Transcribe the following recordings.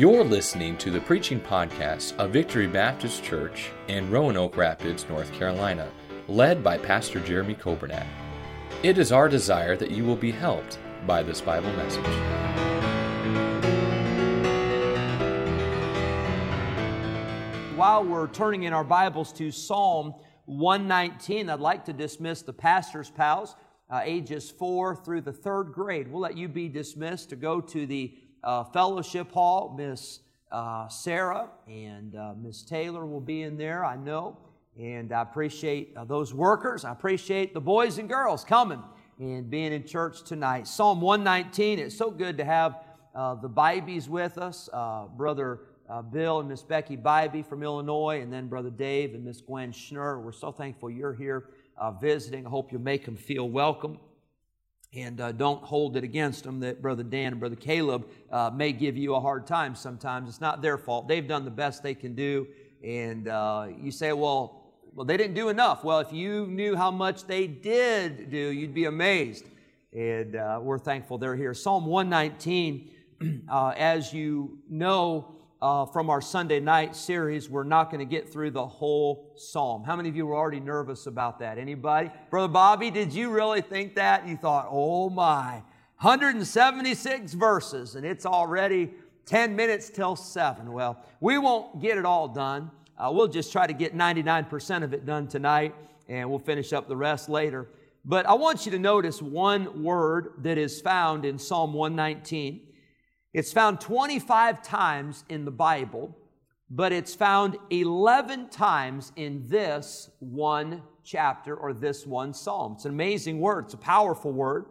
You're listening to the preaching podcast of Victory Baptist Church in Roanoke Rapids, North Carolina, led by Pastor Jeremy Coburnack. It is our desire that you will be helped by this Bible message. While we're turning in our Bibles to Psalm 119, I'd like to dismiss the pastor's pals, uh, ages four through the third grade. We'll let you be dismissed to go to the uh, fellowship hall. Miss uh, Sarah and uh, Miss Taylor will be in there, I know. And I appreciate uh, those workers. I appreciate the boys and girls coming and being in church tonight. Psalm 119, it's so good to have uh, the Bybees with us. Brother uh, Bill and Miss Becky Bybee from Illinois, and then Brother Dave and Miss Gwen Schnur. We're so thankful you're here visiting. I hope you make them feel welcome. And uh, don't hold it against them that Brother Dan and Brother Caleb uh, may give you a hard time sometimes. It's not their fault. They've done the best they can do. And uh, you say, well, well, they didn't do enough. Well, if you knew how much they did do, you'd be amazed. And uh, we're thankful they're here. Psalm 119, as you know, uh, from our Sunday night series, we're not going to get through the whole psalm. How many of you were already nervous about that? Anybody? Brother Bobby, did you really think that? You thought, oh my, 176 verses, and it's already 10 minutes till 7. Well, we won't get it all done. Uh, we'll just try to get 99% of it done tonight, and we'll finish up the rest later. But I want you to notice one word that is found in Psalm 119. It's found 25 times in the Bible, but it's found 11 times in this one chapter or this one psalm. It's an amazing word, it's a powerful word.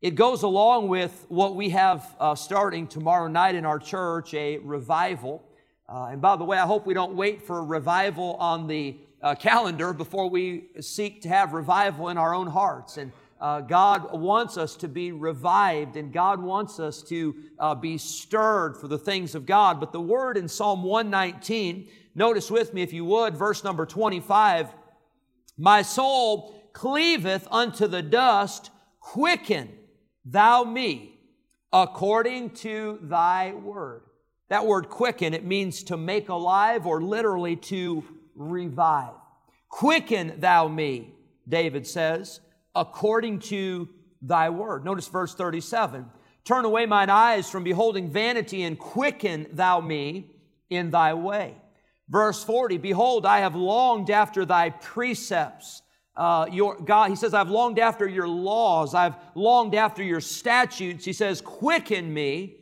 It goes along with what we have uh, starting tomorrow night in our church, a revival. Uh, and by the way, I hope we don't wait for a revival on the uh, calendar before we seek to have revival in our own hearts. And uh, God wants us to be revived and God wants us to uh, be stirred for the things of God. But the word in Psalm 119, notice with me if you would, verse number 25 My soul cleaveth unto the dust, quicken thou me according to thy word. That word quicken, it means to make alive or literally to revive. Quicken thou me, David says according to thy word. Notice verse 37. Turn away mine eyes from beholding vanity and quicken thou me in thy way. Verse 40, behold, I have longed after thy precepts. Uh, your God, he says, I've longed after your laws. I've longed after your statutes. He says, quicken me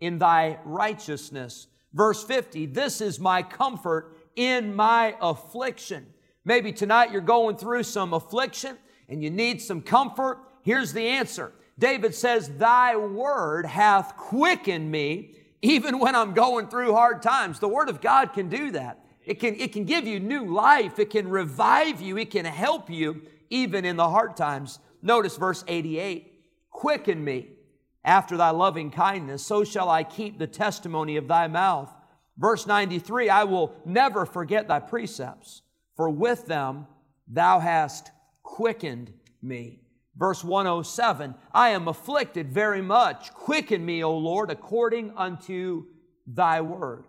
in thy righteousness. Verse 50, this is my comfort in my affliction. Maybe tonight you're going through some affliction and you need some comfort, here's the answer. David says, Thy word hath quickened me even when I'm going through hard times. The word of God can do that. It can, it can give you new life. It can revive you. It can help you even in the hard times. Notice verse 88 Quicken me after thy loving kindness, so shall I keep the testimony of thy mouth. Verse 93 I will never forget thy precepts, for with them thou hast quickened me. Verse 107 I am afflicted very much. Quicken me, O Lord, according unto thy word.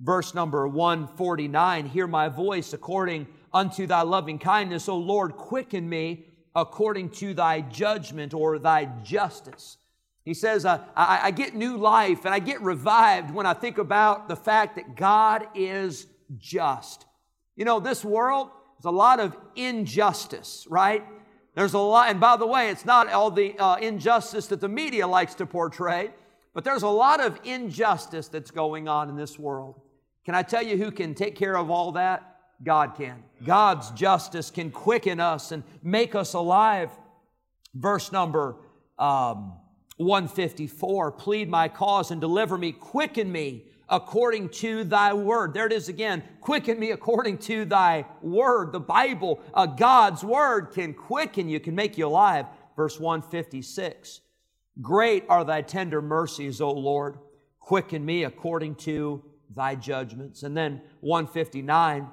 Verse number 149 Hear my voice according unto thy loving kindness, O Lord, quicken me according to thy judgment or thy justice. He says, uh, I, I get new life and I get revived when I think about the fact that God is just. You know, this world, there's a lot of injustice, right? There's a lot, and by the way, it's not all the uh, injustice that the media likes to portray, but there's a lot of injustice that's going on in this world. Can I tell you who can take care of all that? God can. God's justice can quicken us and make us alive. Verse number um, 154 Plead my cause and deliver me, quicken me according to thy word. There it is again. Quicken me according to thy word. The Bible, uh, God's word can quicken you, can make you alive. Verse 156. Great are thy tender mercies, O Lord. Quicken me according to thy judgments. And then 159.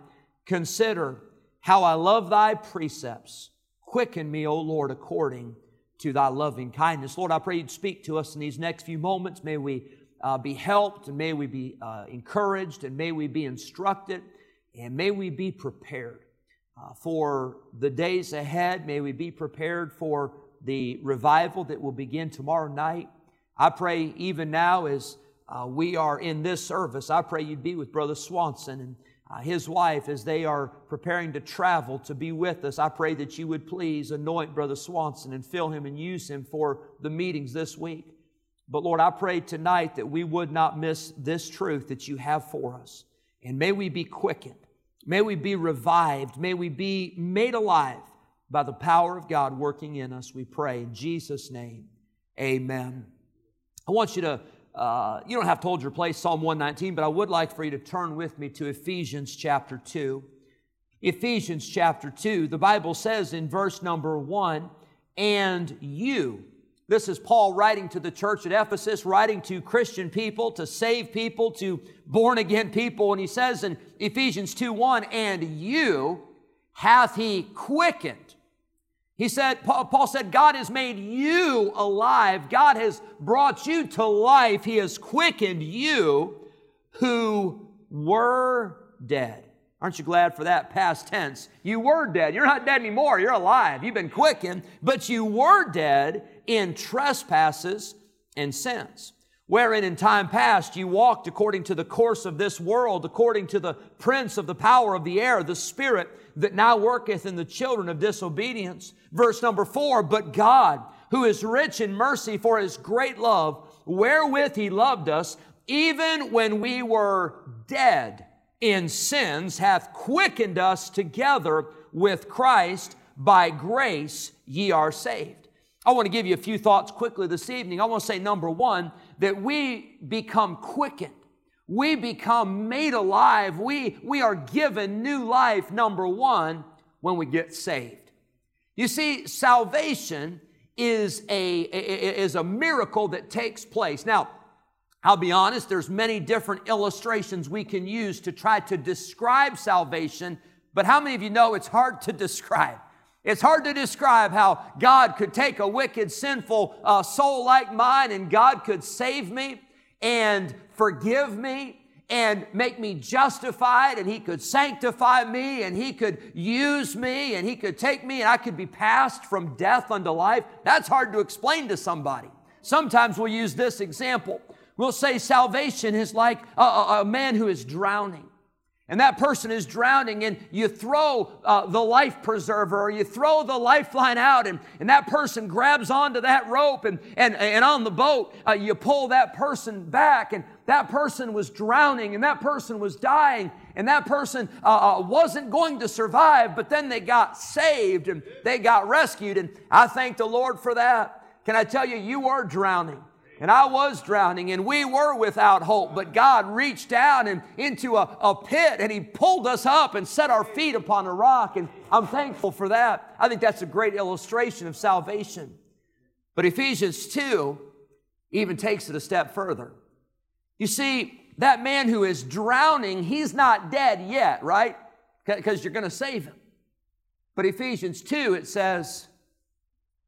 Consider how I love thy precepts. Quicken me, O Lord, according to thy loving kindness. Lord, I pray you'd speak to us in these next few moments. May we uh, be helped, and may we be uh, encouraged, and may we be instructed, and may we be prepared uh, for the days ahead. May we be prepared for the revival that will begin tomorrow night. I pray even now as uh, we are in this service, I pray you'd be with Brother Swanson and uh, his wife as they are preparing to travel to be with us. I pray that you would please anoint Brother Swanson and fill him and use him for the meetings this week. But Lord, I pray tonight that we would not miss this truth that you have for us. And may we be quickened. May we be revived. May we be made alive by the power of God working in us, we pray. In Jesus' name, amen. I want you to, uh, you don't have to hold your place, Psalm 119, but I would like for you to turn with me to Ephesians chapter 2. Ephesians chapter 2, the Bible says in verse number 1, and you, this is Paul writing to the church at Ephesus, writing to Christian people, to save people, to born again people. And he says in Ephesians 2 1, and you hath he quickened he said, Paul said, God has made you alive. God has brought you to life. He has quickened you who were dead. Aren't you glad for that past tense? You were dead. You're not dead anymore. You're alive. You've been quickened, but you were dead in trespasses and sins wherein in time past you walked according to the course of this world, according to the prince of the power of the air, the spirit that now worketh in the children of disobedience. Verse number four, but God, who is rich in mercy for his great love, wherewith he loved us, even when we were dead in sins, hath quickened us together with Christ. By grace ye are saved. I want to give you a few thoughts quickly this evening. I want to say, number one, that we become quickened. We become made alive. We, we are given new life, number one, when we get saved. You see, salvation is a, is a miracle that takes place. Now, I'll be honest, there's many different illustrations we can use to try to describe salvation, but how many of you know it's hard to describe? It's hard to describe how God could take a wicked, sinful uh, soul like mine and God could save me and forgive me and make me justified and he could sanctify me and he could use me and he could take me and I could be passed from death unto life. That's hard to explain to somebody. Sometimes we'll use this example. We'll say salvation is like a, a, a man who is drowning and that person is drowning and you throw uh, the life preserver or you throw the lifeline out and, and that person grabs onto that rope and, and, and on the boat uh, you pull that person back and that person was drowning and that person was dying and that person uh, uh wasn't going to survive but then they got saved and they got rescued and i thank the lord for that. Can i tell you you are drowning and I was drowning and we were without hope, but God reached down and into a, a pit and He pulled us up and set our feet upon a rock. And I'm thankful for that. I think that's a great illustration of salvation. But Ephesians 2 even takes it a step further. You see, that man who is drowning, he's not dead yet, right? Because you're going to save him. But Ephesians 2, it says,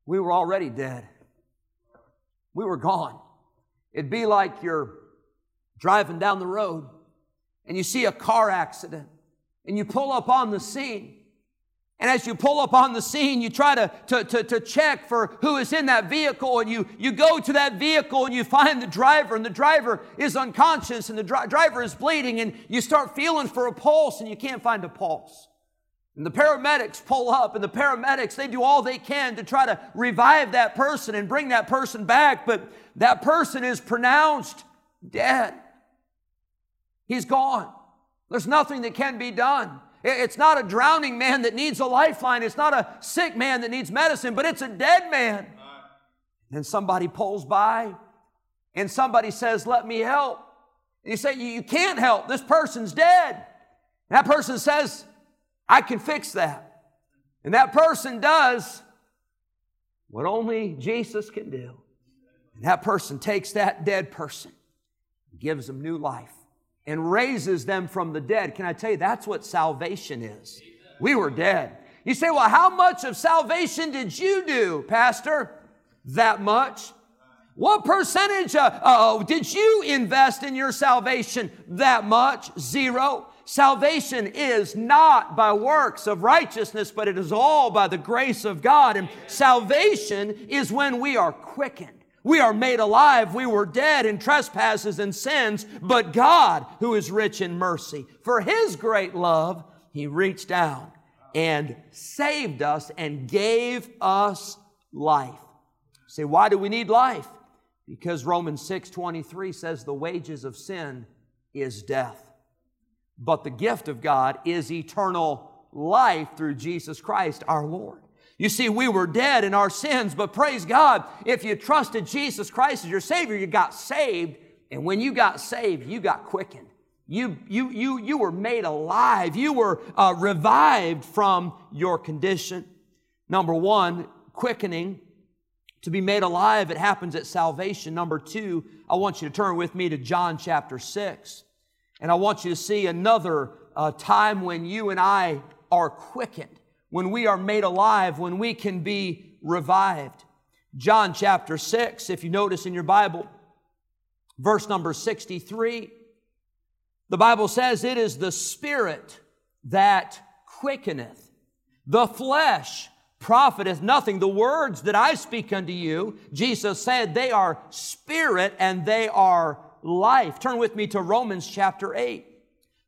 we were already dead we were gone. It'd be like you're driving down the road and you see a car accident and you pull up on the scene. And as you pull up on the scene, you try to, to, to, to, check for who is in that vehicle, and you, you go to that vehicle and you find the driver, and the driver is unconscious, and the dri- driver is bleeding, and you start feeling for a pulse, and you can't find a pulse. And the paramedics pull up, and the paramedics, they do all they can to try to revive that person and bring that person back, but that person is pronounced dead. He's gone. There's nothing that can be done. It's not a drowning man that needs a lifeline. It's not a sick man that needs medicine, but it's a dead man. Then somebody pulls by and somebody says, Let me help. And you say, You can't help. This person's dead. And that person says, I can fix that. And that person does what only Jesus can do. And that person takes that dead person, gives them new life, and raises them from the dead. Can I tell you, that's what salvation is? We were dead. You say, well, how much of salvation did you do, Pastor? That much. What percentage uh, uh, did you invest in your salvation? That much? Zero. Salvation is not by works of righteousness, but it is all by the grace of God. And salvation is when we are quickened. We are made alive. We were dead in trespasses and sins, but God, who is rich in mercy, for His great love, He reached down and saved us and gave us life. say, why do we need life? Because Romans 6 23 says the wages of sin is death. But the gift of God is eternal life through Jesus Christ our Lord. You see, we were dead in our sins, but praise God, if you trusted Jesus Christ as your Savior, you got saved. And when you got saved, you got quickened. You, you, you, you were made alive. You were uh, revived from your condition. Number one, quickening. To be made alive, it happens at salvation. Number two, I want you to turn with me to John chapter 6. And I want you to see another uh, time when you and I are quickened when we are made alive, when we can be revived. John chapter 6, if you notice in your Bible, verse number 63, the Bible says, It is the Spirit that quickeneth, the flesh profiteth nothing. The words that I speak unto you, Jesus said, they are spirit and they are life. Turn with me to Romans chapter 8.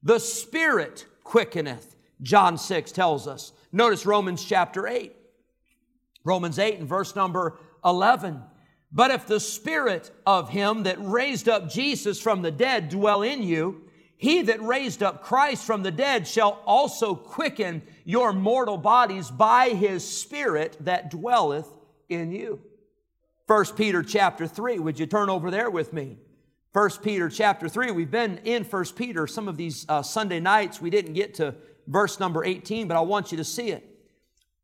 The Spirit quickeneth, John 6 tells us. Notice Romans chapter 8. Romans 8 and verse number 11. But if the spirit of him that raised up Jesus from the dead dwell in you, he that raised up Christ from the dead shall also quicken your mortal bodies by his spirit that dwelleth in you. 1 Peter chapter 3. Would you turn over there with me? 1 Peter chapter 3. We've been in 1 Peter some of these uh, Sunday nights. We didn't get to verse number 18, but I want you to see it.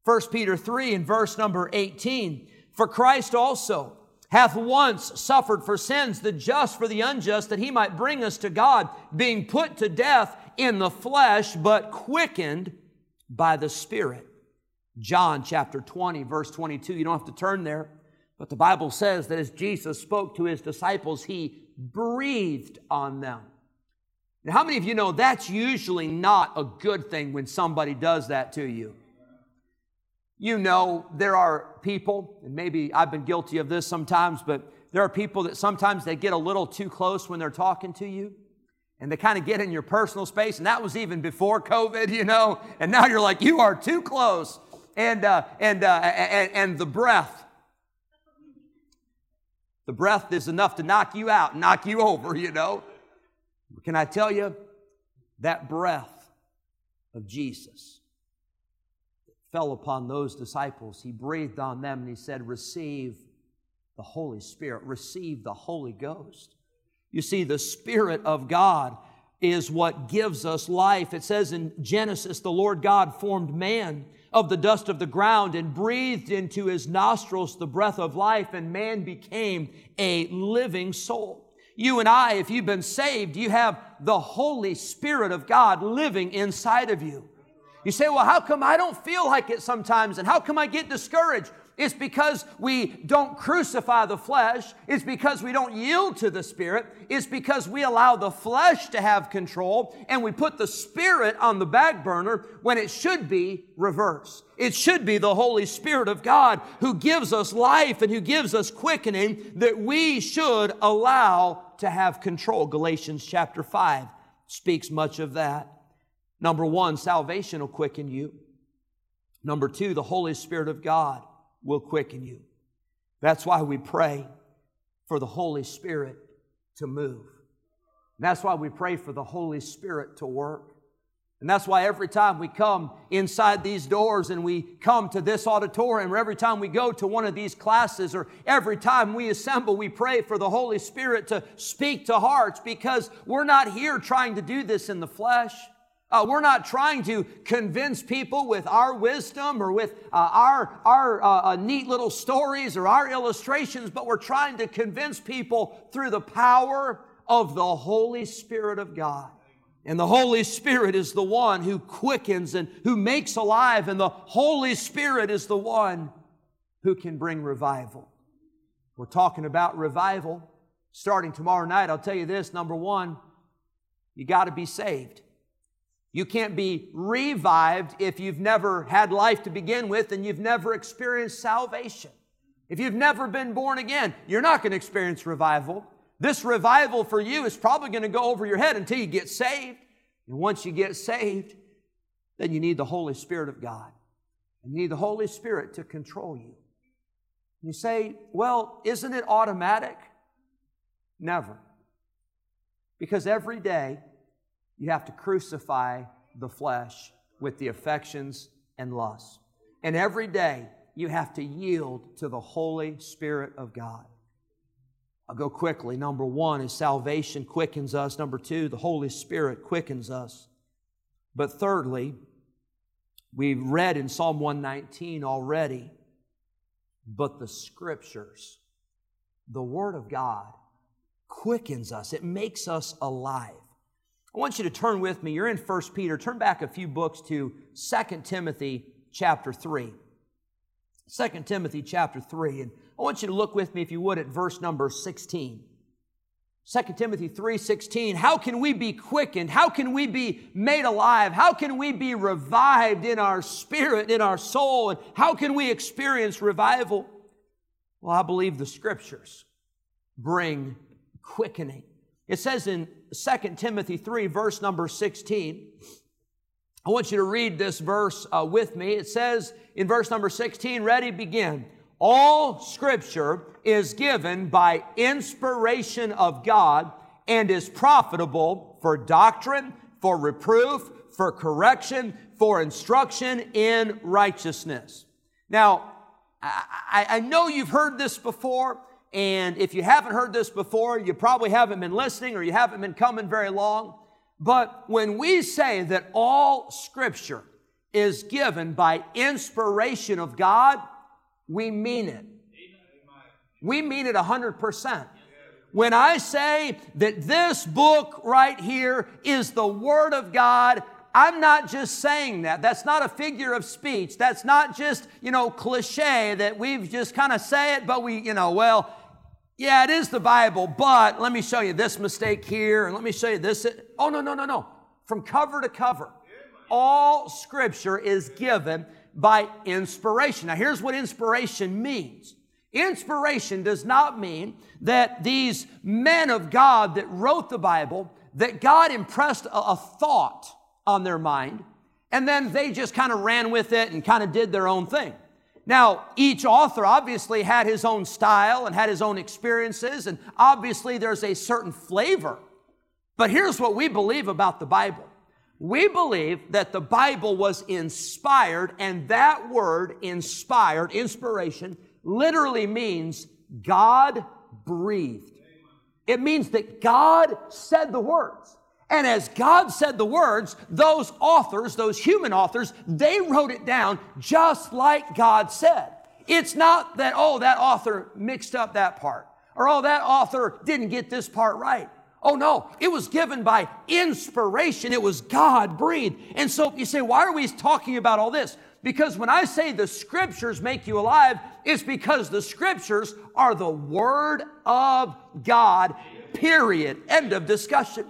1 Peter 3 and verse number 18. For Christ also hath once suffered for sins, the just for the unjust, that he might bring us to God, being put to death in the flesh, but quickened by the Spirit. John chapter 20, verse 22. You don't have to turn there, but the Bible says that as Jesus spoke to his disciples, he breathed on them. Now, how many of you know that's usually not a good thing when somebody does that to you? You know, there are people, and maybe I've been guilty of this sometimes, but there are people that sometimes they get a little too close when they're talking to you and they kind of get in your personal space. And that was even before COVID, you know. And now you're like, you are too close. And, uh, and, uh, and, and the breath. The breath is enough to knock you out, knock you over, you know. Can I tell you that breath of Jesus fell upon those disciples? He breathed on them and he said, Receive the Holy Spirit, receive the Holy Ghost. You see, the Spirit of God is what gives us life. It says in Genesis, the Lord God formed man of the dust of the ground and breathed into his nostrils the breath of life, and man became a living soul. You and I, if you've been saved, you have the Holy Spirit of God living inside of you. You say, well, how come I don't feel like it sometimes? And how come I get discouraged? It's because we don't crucify the flesh. It's because we don't yield to the Spirit. It's because we allow the flesh to have control and we put the Spirit on the back burner when it should be reversed. It should be the Holy Spirit of God who gives us life and who gives us quickening that we should allow to have control. Galatians chapter 5 speaks much of that. Number one, salvation will quicken you. Number two, the Holy Spirit of God will quicken you. That's why we pray for the Holy Spirit to move. that's why we pray for the Holy Spirit to work. And that's why every time we come inside these doors and we come to this auditorium, or every time we go to one of these classes, or every time we assemble, we pray for the Holy Spirit to speak to hearts because we're not here trying to do this in the flesh. Uh, we're not trying to convince people with our wisdom or with uh, our, our uh, uh, neat little stories or our illustrations, but we're trying to convince people through the power of the Holy Spirit of God. And the Holy Spirit is the one who quickens and who makes alive, and the Holy Spirit is the one who can bring revival. We're talking about revival. Starting tomorrow night, I'll tell you this number one, you got to be saved. You can't be revived if you've never had life to begin with and you've never experienced salvation. If you've never been born again, you're not going to experience revival. This revival for you is probably going to go over your head until you get saved. And once you get saved, then you need the Holy Spirit of God. You need the Holy Spirit to control you. You say, well, isn't it automatic? Never. Because every day you have to crucify the flesh with the affections and lusts. And every day you have to yield to the Holy Spirit of God. I'll go quickly. Number one is salvation quickens us. Number two, the Holy Spirit quickens us. But thirdly, we've read in Psalm 119 already, but the Scriptures, the Word of God, quickens us. It makes us alive. I want you to turn with me. You're in 1 Peter. Turn back a few books to 2 Timothy chapter 3. 2 Timothy chapter 3. And I want you to look with me, if you would, at verse number 16. 2 Timothy 3:16 How can we be quickened? How can we be made alive? How can we be revived in our spirit, in our soul? And how can we experience revival? Well, I believe the scriptures bring quickening. It says in 2 Timothy 3 verse number 16 I want you to read this verse uh, with me. It says in verse number 16, ready, begin. All scripture is given by inspiration of God and is profitable for doctrine, for reproof, for correction, for instruction in righteousness. Now, I, I, know you've heard this before, and if you haven't heard this before, you probably haven't been listening or you haven't been coming very long. But when we say that all scripture is given by inspiration of God, we mean it. We mean it 100%. When I say that this book right here is the Word of God, I'm not just saying that. That's not a figure of speech. That's not just, you know, cliche that we've just kind of say it, but we, you know, well, yeah, it is the Bible, but let me show you this mistake here and let me show you this. Oh, no, no, no, no. From cover to cover, all scripture is given by inspiration. Now, here's what inspiration means. Inspiration does not mean that these men of God that wrote the Bible, that God impressed a, a thought on their mind, and then they just kind of ran with it and kind of did their own thing. Now, each author obviously had his own style and had his own experiences, and obviously there's a certain flavor. But here's what we believe about the Bible we believe that the Bible was inspired, and that word, inspired, inspiration, literally means God breathed. It means that God said the words. And as God said the words, those authors, those human authors, they wrote it down just like God said. It's not that, oh, that author mixed up that part, or oh, that author didn't get this part right. Oh no, it was given by inspiration. It was God breathed. And so you say, why are we talking about all this? Because when I say the scriptures make you alive, it's because the scriptures are the word of God, period. End of discussion.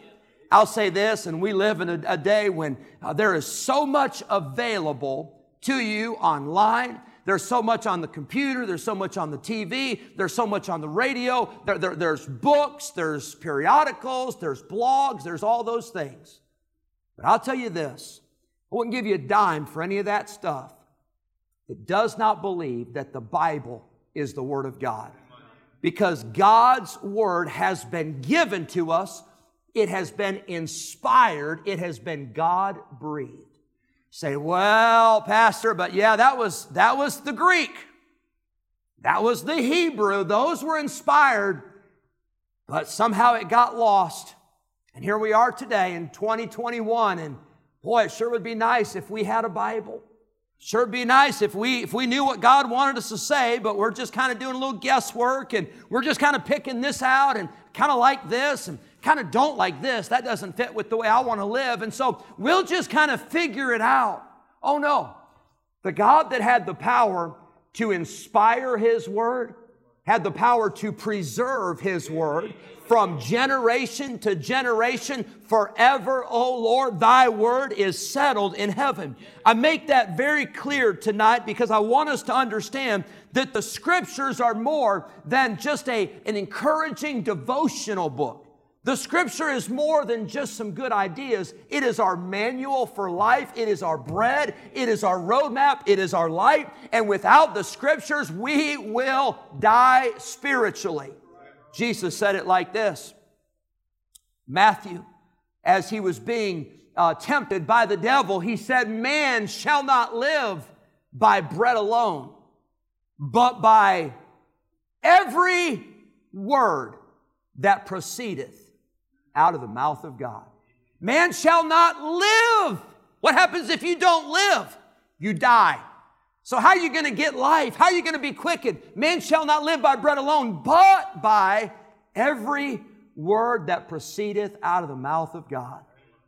I'll say this, and we live in a, a day when uh, there is so much available to you online. There's so much on the computer, there's so much on the TV, there's so much on the radio, there, there, there's books, there's periodicals, there's blogs, there's all those things. But I'll tell you this I wouldn't give you a dime for any of that stuff that does not believe that the Bible is the Word of God. Because God's Word has been given to us, it has been inspired, it has been God breathed. Say, well, Pastor, but yeah, that was, that was the Greek. That was the Hebrew. Those were inspired, but somehow it got lost. And here we are today in 2021, and boy, it sure would be nice if we had a Bible. Sure would be nice if we if we knew what God wanted us to say, but we're just kind of doing a little guesswork and we're just kind of picking this out and kind of like this and kind of don't like this. That doesn't fit with the way I want to live. And so we'll just kind of figure it out. Oh no. The God that had the power to inspire His Word had the power to preserve His Word from generation to generation forever, O Lord, thy word is settled in heaven. I make that very clear tonight because I want us to understand that the scriptures are more than just a, an encouraging devotional book. The scripture is more than just some good ideas. It is our manual for life. It is our bread. It is our roadmap. It is our light. And without the scriptures, we will die spiritually. Jesus said it like this Matthew, as he was being uh, tempted by the devil, he said, Man shall not live by bread alone, but by every word that proceedeth out of the mouth of God. Man shall not live. What happens if you don't live? You die. So, how are you going to get life? How are you going to be quickened? Man shall not live by bread alone, but by every word that proceedeth out of the mouth of God.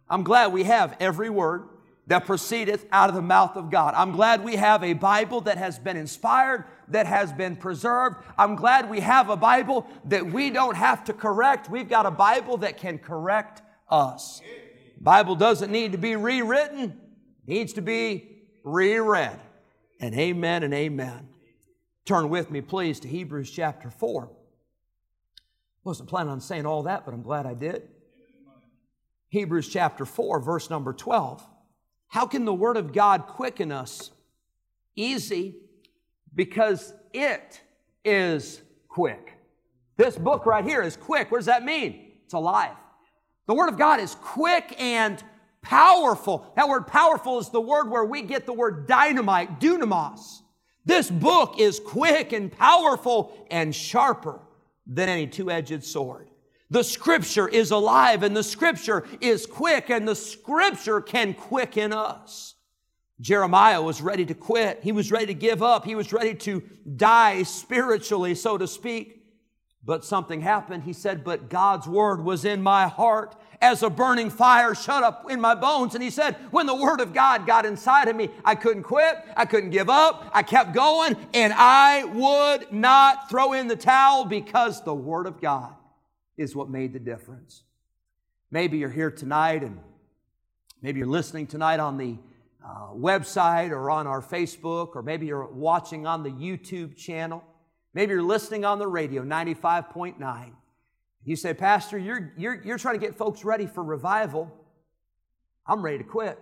I'm glad we have every word that proceedeth out of the mouth of God. I'm glad we have a Bible that has been inspired, that has been preserved. I'm glad we have a Bible that we don't have to correct. We've got a Bible that can correct us. Bible doesn't need to be rewritten, needs to be reread. And amen and amen. Turn with me, please, to Hebrews chapter 4. Wasn't planning on saying all that, but I'm glad I did. Hebrews chapter 4, verse number 12. How can the Word of God quicken us? Easy, because it is quick. This book right here is quick. What does that mean? It's alive. The Word of God is quick and powerful. That word powerful is the word where we get the word dynamite, dunamos. This book is quick and powerful and sharper than any two edged sword. The scripture is alive and the scripture is quick and the scripture can quicken us. Jeremiah was ready to quit. He was ready to give up. He was ready to die spiritually, so to speak. But something happened. He said, But God's word was in my heart as a burning fire shut up in my bones. And he said, When the word of God got inside of me, I couldn't quit. I couldn't give up. I kept going. And I would not throw in the towel because the word of God is what made the difference. Maybe you're here tonight and maybe you're listening tonight on the uh, website or on our Facebook, or maybe you're watching on the YouTube channel. Maybe you're listening on the radio, 95.9. You say, Pastor, you're, you're, you're trying to get folks ready for revival. I'm ready to quit.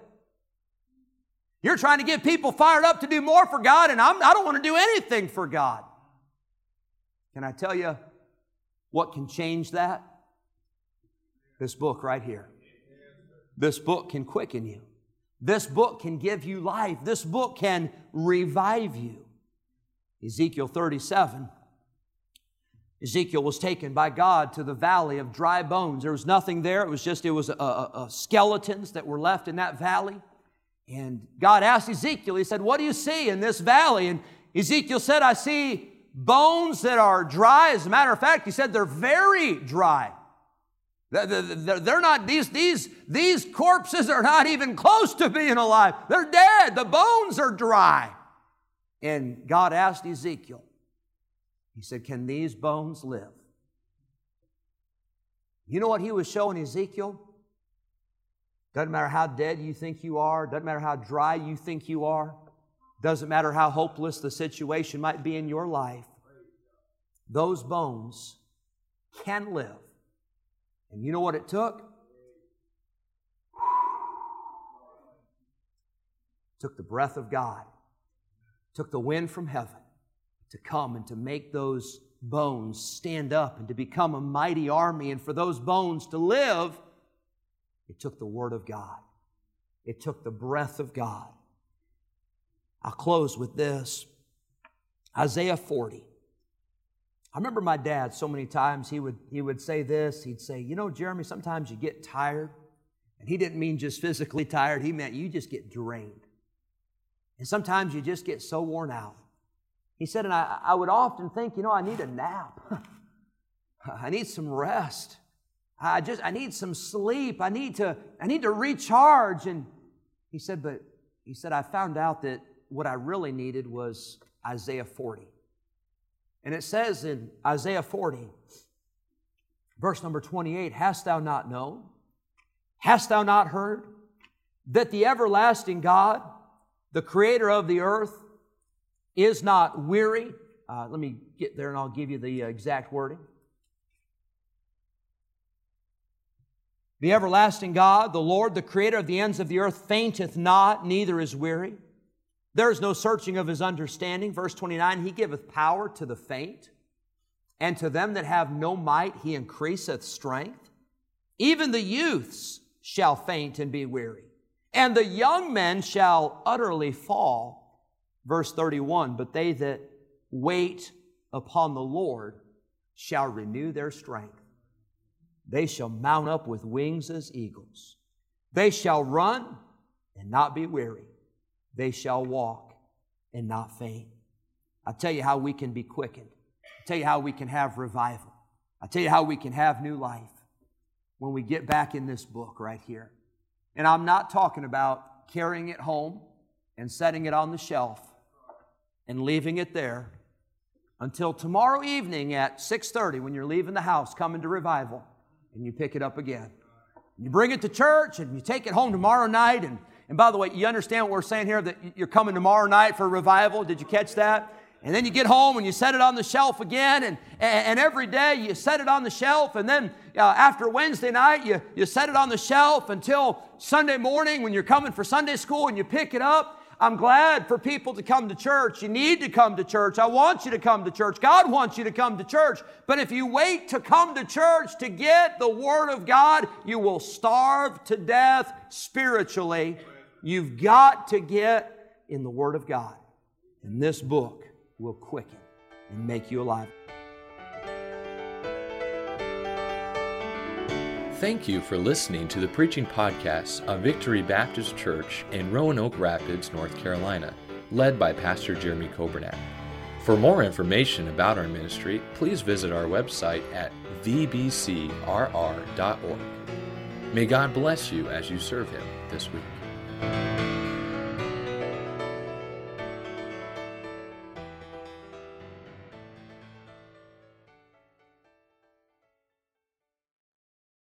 You're trying to get people fired up to do more for God, and I'm, I don't want to do anything for God. Can I tell you what can change that? This book right here. This book can quicken you. This book can give you life. This book can revive you. Ezekiel 37. Ezekiel was taken by God to the valley of dry bones. There was nothing there. It was just, it was a skeletons that were left in that valley. And God asked Ezekiel, He said, What do you see in this valley? And Ezekiel said, I see bones that are dry. As a matter of fact, he said they're very dry. They're not, these, these, these corpses are not even close to being alive. They're dead. The bones are dry. And God asked Ezekiel, He said, Can these bones live? You know what He was showing Ezekiel? Doesn't matter how dead you think you are, doesn't matter how dry you think you are, doesn't matter how hopeless the situation might be in your life, those bones can live. And you know what it took? It took the breath of God it took the wind from heaven to come and to make those bones stand up and to become a mighty army. And for those bones to live, it took the Word of God, it took the breath of God. I'll close with this Isaiah 40. I remember my dad so many times he would, he would say this. He'd say, You know, Jeremy, sometimes you get tired. And he didn't mean just physically tired, he meant you just get drained. And sometimes you just get so worn out. He said, and I, I would often think, you know, I need a nap. I need some rest. I just I need some sleep. I need to I need to recharge. And he said, but he said, I found out that what I really needed was Isaiah 40. And it says in Isaiah 40, verse number 28 Hast thou not known? Hast thou not heard that the everlasting God, the creator of the earth, is not weary? Uh, let me get there and I'll give you the uh, exact wording. The everlasting God, the Lord, the creator of the ends of the earth, fainteth not, neither is weary. There is no searching of his understanding. Verse 29 He giveth power to the faint, and to them that have no might he increaseth strength. Even the youths shall faint and be weary, and the young men shall utterly fall. Verse 31 But they that wait upon the Lord shall renew their strength. They shall mount up with wings as eagles. They shall run and not be weary. They shall walk and not faint. I'll tell you how we can be quickened. I'll tell you how we can have revival. I'll tell you how we can have new life when we get back in this book right here. And I'm not talking about carrying it home and setting it on the shelf and leaving it there until tomorrow evening at 6:30 when you're leaving the house coming to revival and you pick it up again. You bring it to church and you take it home tomorrow night. And, and by the way, you understand what we're saying here that you're coming tomorrow night for a revival. Did you catch that? And then you get home and you set it on the shelf again. And, and every day you set it on the shelf. And then uh, after Wednesday night, you, you set it on the shelf until Sunday morning when you're coming for Sunday school and you pick it up. I'm glad for people to come to church. You need to come to church. I want you to come to church. God wants you to come to church. But if you wait to come to church to get the Word of God, you will starve to death spiritually. You've got to get in the Word of God. And this book will quicken and make you alive. Thank you for listening to the preaching podcast of Victory Baptist Church in Roanoke Rapids, North Carolina, led by Pastor Jeremy Coburnett. For more information about our ministry, please visit our website at vbcrr.org. May God bless you as you serve Him this week thank you